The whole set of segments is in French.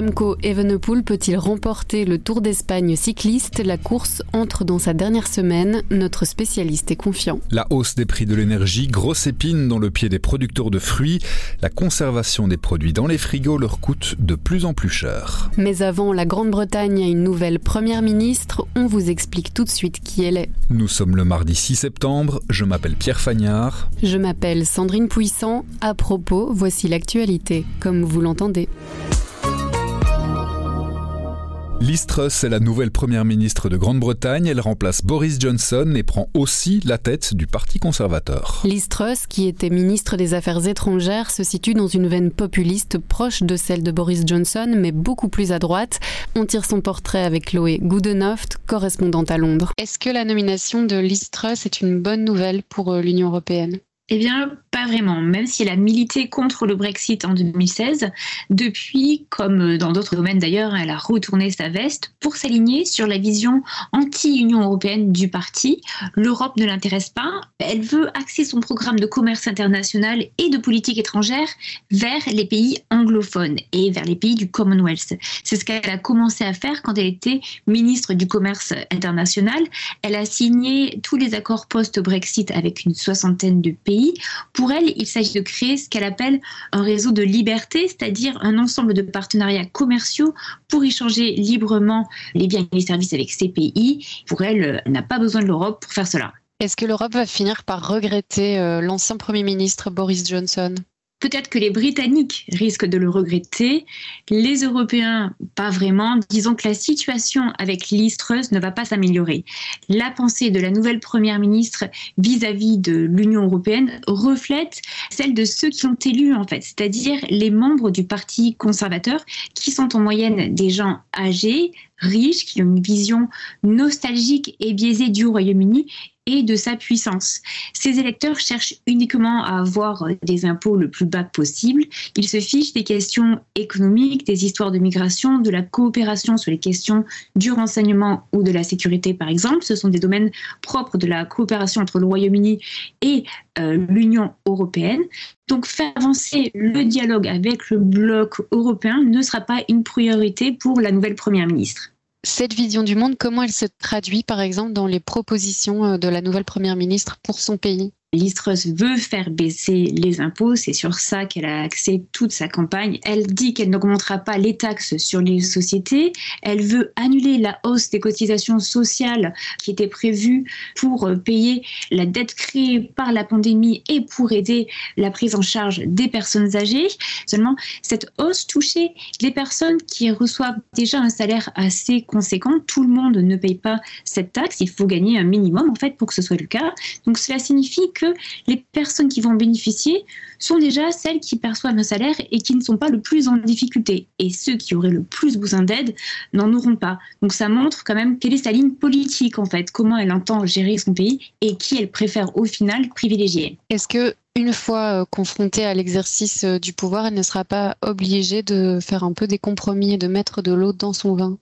Remco Evenepoel peut-il remporter le Tour d'Espagne cycliste? La course entre dans sa dernière semaine. Notre spécialiste est confiant. La hausse des prix de l'énergie, grosse épine dans le pied des producteurs de fruits. La conservation des produits dans les frigos leur coûte de plus en plus cher. Mais avant, la Grande-Bretagne a une nouvelle première ministre. On vous explique tout de suite qui elle est. Nous sommes le mardi 6 septembre. Je m'appelle Pierre Fagnard. Je m'appelle Sandrine Puissant. À propos, voici l'actualité, comme vous l'entendez. Liz Truss est la nouvelle première ministre de Grande-Bretagne. Elle remplace Boris Johnson et prend aussi la tête du Parti conservateur. Liz Truss, qui était ministre des Affaires étrangères, se situe dans une veine populiste proche de celle de Boris Johnson, mais beaucoup plus à droite. On tire son portrait avec Chloé Goodenough, correspondante à Londres. Est-ce que la nomination de Liz Truss est une bonne nouvelle pour euh, l'Union européenne? Eh bien, pas vraiment. Même si elle a milité contre le Brexit en 2016, depuis, comme dans d'autres domaines d'ailleurs, elle a retourné sa veste pour s'aligner sur la vision anti-Union européenne du parti. L'Europe ne l'intéresse pas. Elle veut axer son programme de commerce international et de politique étrangère vers les pays anglophones et vers les pays du Commonwealth. C'est ce qu'elle a commencé à faire quand elle était ministre du Commerce international. Elle a signé tous les accords post-Brexit avec une soixantaine de pays pour elle, il s'agit de créer ce qu'elle appelle un réseau de liberté, c'est-à-dire un ensemble de partenariats commerciaux pour échanger librement les biens et les services avec ces pays. Pour elle, elle n'a pas besoin de l'Europe pour faire cela. Est-ce que l'Europe va finir par regretter euh, l'ancien Premier ministre Boris Johnson? Peut-être que les Britanniques risquent de le regretter, les Européens pas vraiment. Disons que la situation avec Liz ne va pas s'améliorer. La pensée de la nouvelle Première ministre vis-à-vis de l'Union européenne reflète celle de ceux qui l'ont élu en fait, c'est-à-dire les membres du Parti conservateur qui sont en moyenne des gens âgés, riches, qui ont une vision nostalgique et biaisée du Royaume-Uni et de sa puissance. Ces électeurs cherchent uniquement à avoir des impôts le plus bas possible. Ils se fichent des questions économiques, des histoires de migration, de la coopération sur les questions du renseignement ou de la sécurité, par exemple. Ce sont des domaines propres de la coopération entre le Royaume-Uni et euh, l'Union européenne. Donc faire avancer le dialogue avec le bloc européen ne sera pas une priorité pour la nouvelle Première ministre. Cette vision du monde, comment elle se traduit par exemple dans les propositions euh, de la nouvelle Première ministre pour son pays? Truss veut faire baisser les impôts, c'est sur ça qu'elle a axé toute sa campagne. Elle dit qu'elle n'augmentera pas les taxes sur les sociétés. Elle veut annuler la hausse des cotisations sociales qui était prévue pour euh, payer la dette créée par la pandémie et pour aider la prise en charge des personnes âgées. Seulement, cette hausse touchait les personnes qui reçoivent déjà un salaire assez conséquent. Tout le monde ne paye pas cette taxe. Il faut gagner un minimum en fait pour que ce soit le cas. Donc cela signifie que les personnes qui vont bénéficier sont déjà celles qui perçoivent un salaire et qui ne sont pas le plus en difficulté. Et ceux qui auraient le plus besoin d'aide n'en auront pas. Donc ça montre quand même quelle est sa ligne politique en fait, comment elle entend gérer son pays et qui elle préfère au final privilégier. Est-ce que une fois euh, confrontée à l'exercice euh, du pouvoir, elle ne sera pas obligée de faire un peu des compromis et de mettre de l'eau dans son vin?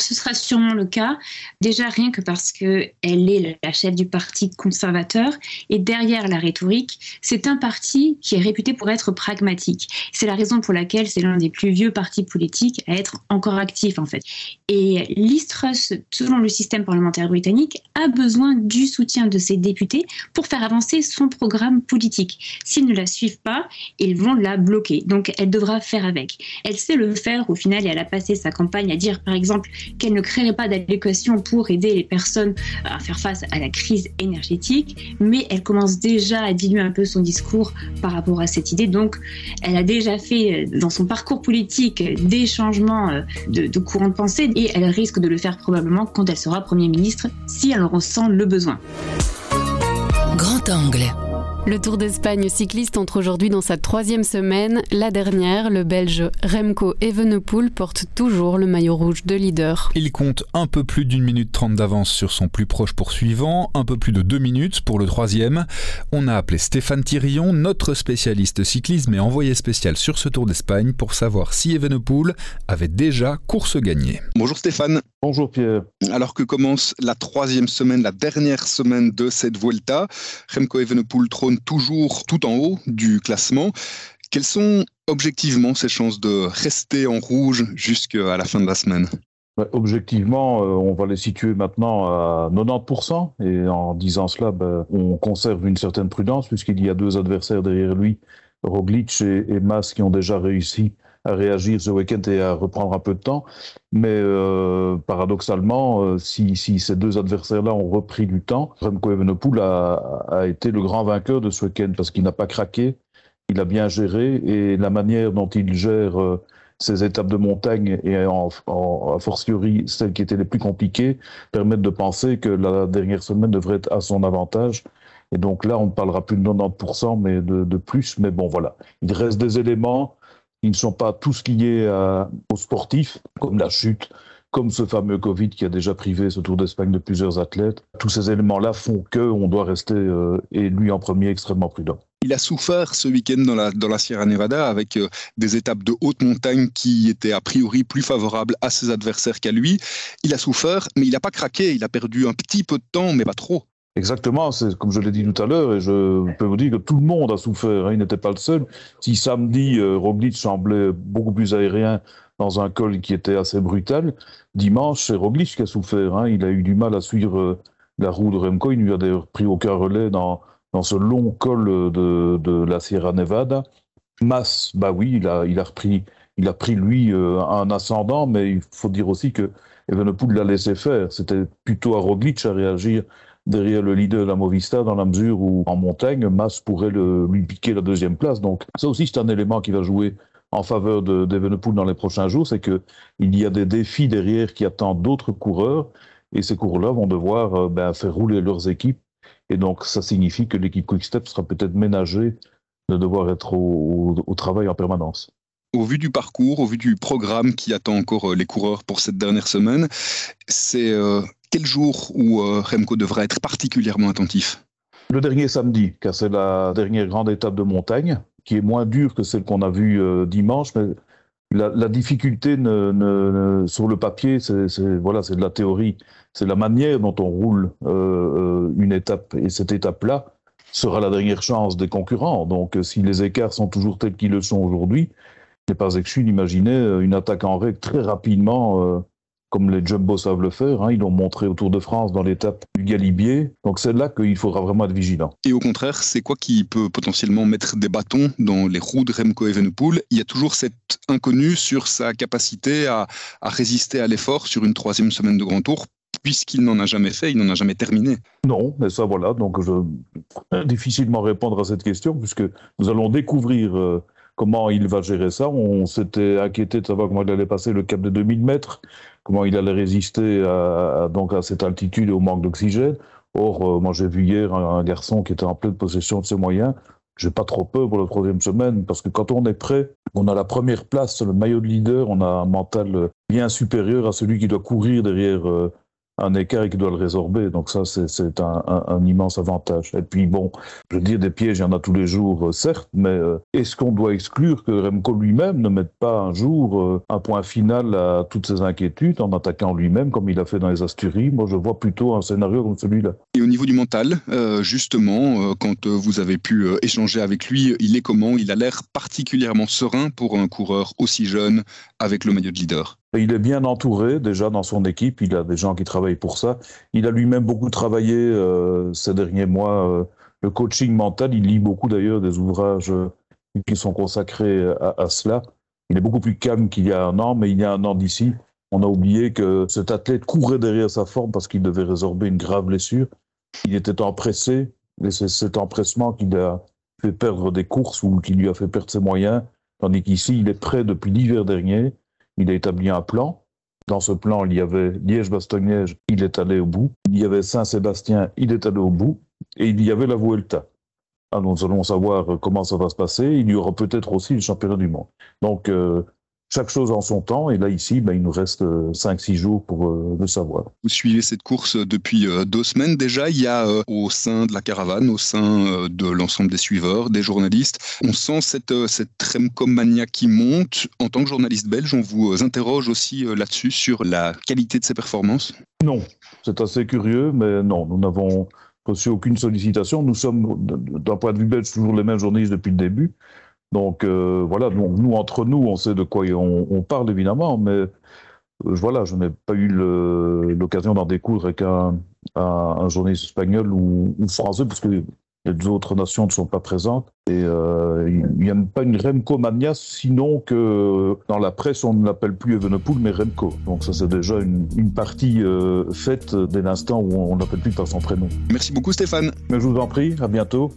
Ce sera sûrement le cas, déjà rien que parce qu'elle est la chef du parti conservateur et derrière la rhétorique, c'est un parti qui est réputé pour être pragmatique. C'est la raison pour laquelle c'est l'un des plus vieux partis politiques à être encore actif en fait. Et l'Istrus, selon le système parlementaire britannique, a besoin du soutien de ses députés pour faire avancer son programme politique. S'ils ne la suivent pas, ils vont la bloquer. Donc elle devra faire avec. Elle sait le faire au final et elle a passé sa campagne à dire par exemple qu'elle ne créerait pas d'allocation pour aider les personnes à faire face à la crise énergétique, mais elle commence déjà à diluer un peu son discours par rapport à cette idée. Donc, elle a déjà fait euh, dans son parcours politique des changements euh, de, de courant de pensée et elle risque de le faire probablement quand elle sera Premier ministre si elle en ressent le besoin. Grand angle. Le Tour d'Espagne cycliste entre aujourd'hui dans sa troisième semaine. La dernière, le Belge Remco Evenepoel porte toujours le maillot rouge de leader. Il compte un peu plus d'une minute trente d'avance sur son plus proche poursuivant, un peu plus de deux minutes pour le troisième. On a appelé Stéphane Thirion, notre spécialiste cyclisme et envoyé spécial sur ce Tour d'Espagne pour savoir si Evenepoel avait déjà course gagnée. Bonjour Stéphane. Bonjour Pierre. Alors que commence la troisième semaine, la dernière semaine de cette Vuelta, Remco Evenepoel trône toujours tout en haut du classement. Quelles sont objectivement ses chances de rester en rouge jusqu'à la fin de la semaine? Objectivement, euh, on va les situer maintenant à 90%. Et en disant cela, ben, on conserve une certaine prudence puisqu'il y a deux adversaires derrière lui, Roglic et Mas, qui ont déjà réussi à réagir ce week-end et à reprendre un peu de temps. Mais euh, paradoxalement, euh, si, si, ces deux adversaires-là ont repris du temps, Remco Evenepoel a, a été le grand vainqueur de ce week-end parce qu'il n'a pas craqué, il a bien géré et la manière dont il gère euh, ces étapes de montagne et en, en, a fortiori celles qui étaient les plus compliquées permettent de penser que la dernière semaine devrait être à son avantage. Et donc là, on ne parlera plus de 90%, mais de, de plus. Mais bon, voilà. Il reste des éléments ils ne sont pas tous liés à, aux sportifs, comme la chute, comme ce fameux Covid qui a déjà privé ce Tour d'Espagne de plusieurs athlètes. Tous ces éléments-là font qu'on doit rester, euh, et lui en premier, extrêmement prudent. Il a souffert ce week-end dans la, dans la Sierra Nevada avec euh, des étapes de haute montagne qui étaient a priori plus favorables à ses adversaires qu'à lui. Il a souffert, mais il n'a pas craqué. Il a perdu un petit peu de temps, mais pas trop. Exactement, c'est comme je l'ai dit tout à l'heure, et je peux vous dire que tout le monde a souffert, hein, il n'était pas le seul. Si samedi, euh, Roglic semblait beaucoup plus aérien dans un col qui était assez brutal, dimanche, c'est Roglic qui a souffert. Hein, il a eu du mal à suivre euh, la roue de Remco, il lui a d'ailleurs pris aucun relais dans, dans ce long col de, de la Sierra Nevada. Mas, bah oui, il a, il a repris, il a pris lui euh, un ascendant, mais il faut dire aussi que Evenepoel l'a laissé faire. C'était plutôt à Roglic à réagir derrière le leader de la Movista dans la mesure où en montagne, Mas pourrait lui piquer la deuxième place. Donc ça aussi c'est un élément qui va jouer en faveur d'Evenepoel dans les prochains jours, c'est que il y a des défis derrière qui attendent d'autres coureurs et ces coureurs-là vont devoir euh, ben, faire rouler leurs équipes et donc ça signifie que l'équipe Quickstep sera peut-être ménagée de devoir être au travail en permanence au vu du parcours, au vu du programme qui attend encore euh, les coureurs pour cette dernière semaine, c'est euh, quel jour où euh, Remco devra être particulièrement attentif? Le dernier samedi, car c'est la dernière grande étape de montagne, qui est moins dure que celle qu'on a vue euh, dimanche, mais la, difficulté sur le papier, c'est voilà, de la théorie, c'est la manière dont on roule euh, une étape, et cette étape-là sera la dernière chance des concurrents. Donc, si les écarts sont toujours tels qu'ils le sont aujourd'hui, n'est pas exclu d'imaginer une attaque en règle très rapidement comme les Jumbo savent le faire. Hein, ils l'ont montré au Tour de France dans l'étape du Galibier. Donc c'est là qu'il faudra vraiment être vigilant. Et au contraire, c'est quoi qui peut potentiellement mettre des bâtons dans les roues de Remco Evenepoel? Il y a toujours cet inconnu sur sa capacité à, à résister à l'effort sur une troisième semaine de Grand Tour puisqu'il n'en a jamais fait, il n'en a jamais terminé. Non, mais ça voilà, donc je peux difficilement répondre à cette question puisque nous allons découvrir euh, comment il va gérer ça. On s'était inquiété de savoir comment il allait passer le cap de 2000 mètres comment il allait résister à, donc à cette altitude et au manque d'oxygène. Or, euh, moi j'ai vu hier un, garçon qui était en pleine possession de ses moyens. J'ai pas trop peur pour la troisième semaine parce que quand on est prêt, on a la première place, le maillot de leader, on a un mental bien supérieur à celui qui doit courir derrière euh, un écart et qui doit le résorber. Donc ça, c'est un, un, immense avantage. Et puis bon, je veux dire, des pièges, il y en a tous les jours, euh, certes, mais euh, est-ce qu'on doit exclure que Remco lui-même ne mette pas un jour euh, un point final à toutes ces inquiétudes en attaquant lui-même, comme il a fait dans les Asturies? Moi, je vois plutôt un scénario comme celui-là. Et au niveau du mental, justement, quand vous avez pu échanger avec lui, il est comment? Il a l'air particulièrement serein pour un coureur aussi jeune avec le maillot de leader. Il est bien entouré déjà dans son équipe, il a des gens qui travaillent pour ça. Il a lui-même beaucoup travaillé euh, ces derniers mois euh, le coaching mental. Il lit beaucoup d'ailleurs des ouvrages euh, qui sont consacrés à, à, cela. Il est beaucoup plus calme qu'il y a un an, mais il y a un an d'ici, on a oublié que cet athlète courait derrière sa forme parce qu'il devait résorber une grave blessure. Il était empressé, et c'est cet empressement qui a fait perdre des courses ou qui lui a fait perdre ses moyens, tandis qu'ici, il est prêt depuis l'hiver dernier il a établi un plan. Dans ce plan, il y avait Liège-Bastogne-Liège, il est allé au bout. Il y avait Saint-Sébastien, il est allé au bout. Et il y avait la Vuelta. Ah, nous allons savoir comment ça va se passer. Il y aura peut-être aussi le championnat du monde. Donc, euh, chaque chose en son temps. Et là, ici, ben, il nous reste 5-6 euh, jours pour euh, le savoir. Vous suivez cette course depuis euh, deux semaines déjà. Il y a au sein de la caravane, au sein de l'ensemble des suiveurs, des journalistes, on sent cette, cette Remcomania qui monte. En tant que journaliste belge, on vous interroge aussi là-dessus, sur la qualité de ses performances? Non, c'est assez curieux, mais non, nous n'avons reçu aucune sollicitation. Nous sommes, d'un point de vue belge, toujours les mêmes journalistes depuis le début. Donc euh, voilà, nous, entre nous, on sait de quoi on, parle évidemment, mais euh, voilà, je n'ai pas eu l'occasion d'en découdre avec un, journaliste espagnol ou, français, parce que les autres nations ne sont pas présentes. Et euh, il n'y a pas une Remco Mania, sinon que dans la presse, on ne l'appelle plus Evenepoel, mais Remco. Donc ça, c'est déjà une, partie faite dès l'instant où on n'appelle plus par son prénom. Merci beaucoup Stéphane. Mais je vous en prie, à bientôt.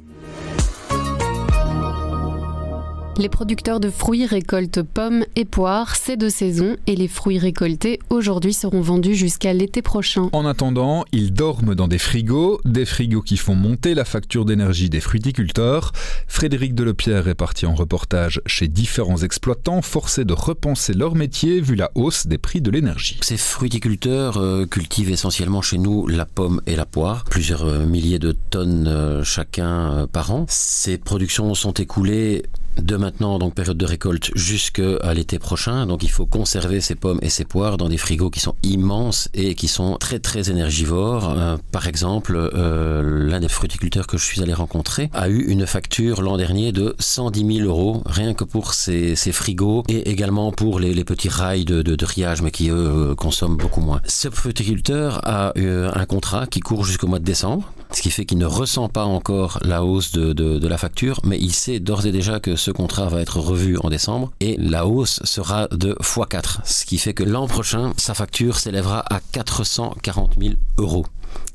Les producteurs de fruits récoltent pommes et poires ces deux saisons et les fruits récoltés aujourd'hui seront vendus jusqu'à l'été prochain. En attendant, ils dorment dans des frigos, des frigos qui font monter la facture d'énergie des fruiticulteurs. Frédéric Delepierre est parti en reportage chez différents exploitants forcés de repenser leur métier vu la hausse des prix de l'énergie. Ces fruiticulteurs euh, cultivent essentiellement chez nous la pomme et la poire, plusieurs euh, milliers de tonnes euh, chacun par an. Ces productions sont écoulées de maintenant, donc période de récolte, jusqu'à l'été prochain. Donc il faut conserver ces pommes et ces poires dans des frigos qui sont immenses et qui sont très très énergivores. Euh, par exemple, euh, l'un des fruiticulteurs que je suis allé rencontrer a eu une facture l'an dernier de 110 000 euros, rien que pour ces, frigos et également pour les, petits rails de, de, riage, mais qui eux consomment beaucoup moins. Ce fruiticulteur a eu un contrat qui court jusqu'au mois de décembre, ce qui fait qu'il ne ressent pas encore la hausse de, la facture, mais il sait d'ores et déjà que ce contrat va être revu en décembre et la hausse sera de x4, ce qui fait que l'an prochain, sa facture s'élèvera à 440 000 euros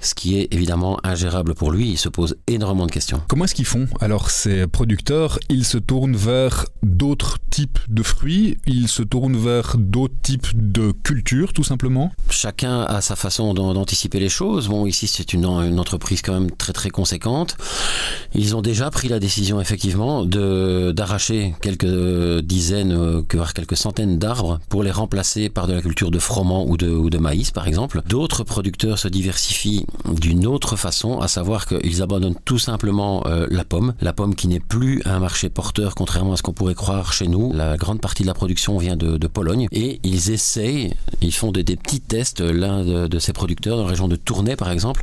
ce qui est évidemment ingérable pour lui. Il se pose énormément de questions. Comment est-ce qu'ils font? Alors ces producteurs, ils se tournent vers d'autres types de fruits, ils se tournent vers d'autres types de cultures tout simplement? Chacun a sa façon d'anticiper les choses. Bon, ici c'est une, une, entreprise quand même très très conséquente. Ils ont déjà pris la décision effectivement de d'arracher quelques dizaines, voire quelques centaines d'arbres pour les remplacer par de la culture de froment ou de, ou de maïs par exemple. D'autres producteurs se diversifient d'une autre façon, à savoir qu'ils abandonnent tout simplement euh, la pomme, la pomme qui n'est plus un marché porteur, contrairement à ce qu'on pourrait croire chez nous. La grande partie de la production vient de, Pologne et ils essayent, ils font des, petits tests. L'un de, ces producteurs, dans la région de Tournai par exemple,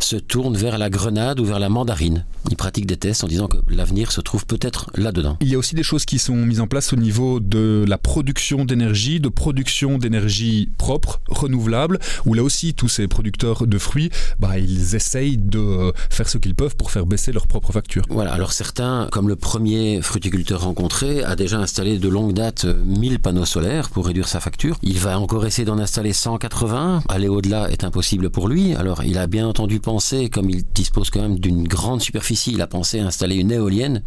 se tourne vers la grenade ou vers la mandarine. Ils pratiquent des tests en disant que l'avenir se trouve peut-être là-dedans. Il y a aussi des choses qui sont mises en place au niveau de la production d'énergie, de production d'énergie propre, renouvelable, où là aussi tous ces producteurs de fruits bah, ils essayent de faire ce qu'ils peuvent pour faire baisser leur propre facture. Voilà, alors certains, comme le premier fruticulteur rencontré, a déjà installé de longue date 1000 panneaux solaires pour réduire sa facture. Il va encore essayer d'en installer 180. Aller au-delà est impossible pour lui. Alors il a bien entendu pensé, comme il dispose quand même d'une grande superficie, il a pensé à installer une éolienne.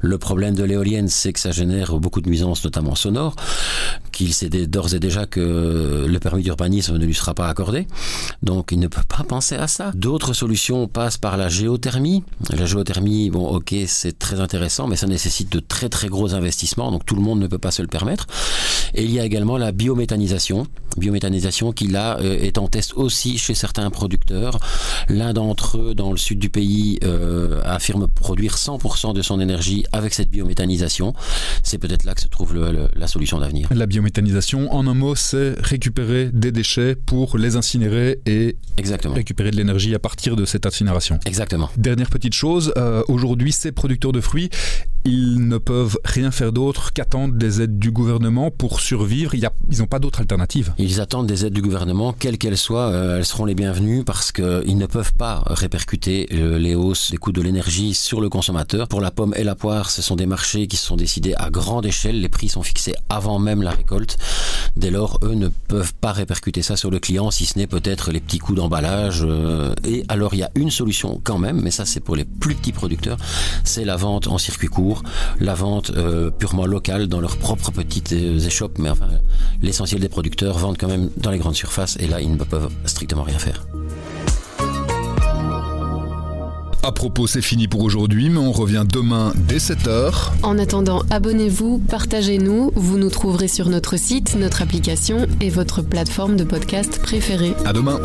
Le problème de l'éolienne, c'est que ça génère beaucoup de nuisances, notamment sonores, qu'il sait d'ores et déjà que le permis d'urbanisme ne lui sera pas accordé. Donc il ne peut pas penser à ça. D'autres solutions passent par la géothermie. La géothermie, bon, ok, c'est très intéressant, mais ça nécessite de très très gros investissements, donc tout le monde ne peut pas se le permettre. Et il y a également la biométhanisation. Biométhanisation qui là euh, est en test aussi chez certains producteurs. L'un d'entre eux, dans le sud du pays, euh, affirme produire 100% de son énergie avec cette biométhanisation. C'est peut-être là que se trouve la solution d'avenir. La biométhanisation, en un mot, c'est récupérer des déchets pour les incinérer et Exactement récupérer de l'énergie à partir de cette incinération. Exactement. Dernière petite chose, euh, aujourd'hui, ces producteurs de fruits, ils ne peuvent rien faire d'autre qu'attendre des aides du gouvernement pour survivre. Ils n'ont pas d'autre alternative. Ils attendent des aides du gouvernement, quelles qu'elles soient, euh, elles seront les bienvenues parce qu'ils ne peuvent pas répercuter euh, les hausses des coûts de l'énergie sur le consommateur. Pour la pomme et la poire, ce sont des marchés qui se sont décidés à grande échelle. Les prix sont fixés avant même la récolte. Dès lors, eux ne peuvent pas répercuter ça sur le client, si ce n'est peut-être les petits coûts d'emballage. Euh, et alors, il y a une solution quand même, mais ça c'est pour les plus petits producteurs, c'est la vente en circuit court la vente euh, purement locale dans leurs propres petites euh, échoppes, mais enfin, l'essentiel des producteurs vendent quand même dans les grandes surfaces et là, ils ne peuvent strictement rien faire. À propos, c'est fini pour aujourd'hui, mais on revient demain dès 7h. En attendant, abonnez-vous, partagez-nous. Vous nous trouverez sur notre site, notre application et votre plateforme de podcast préférée. À demain.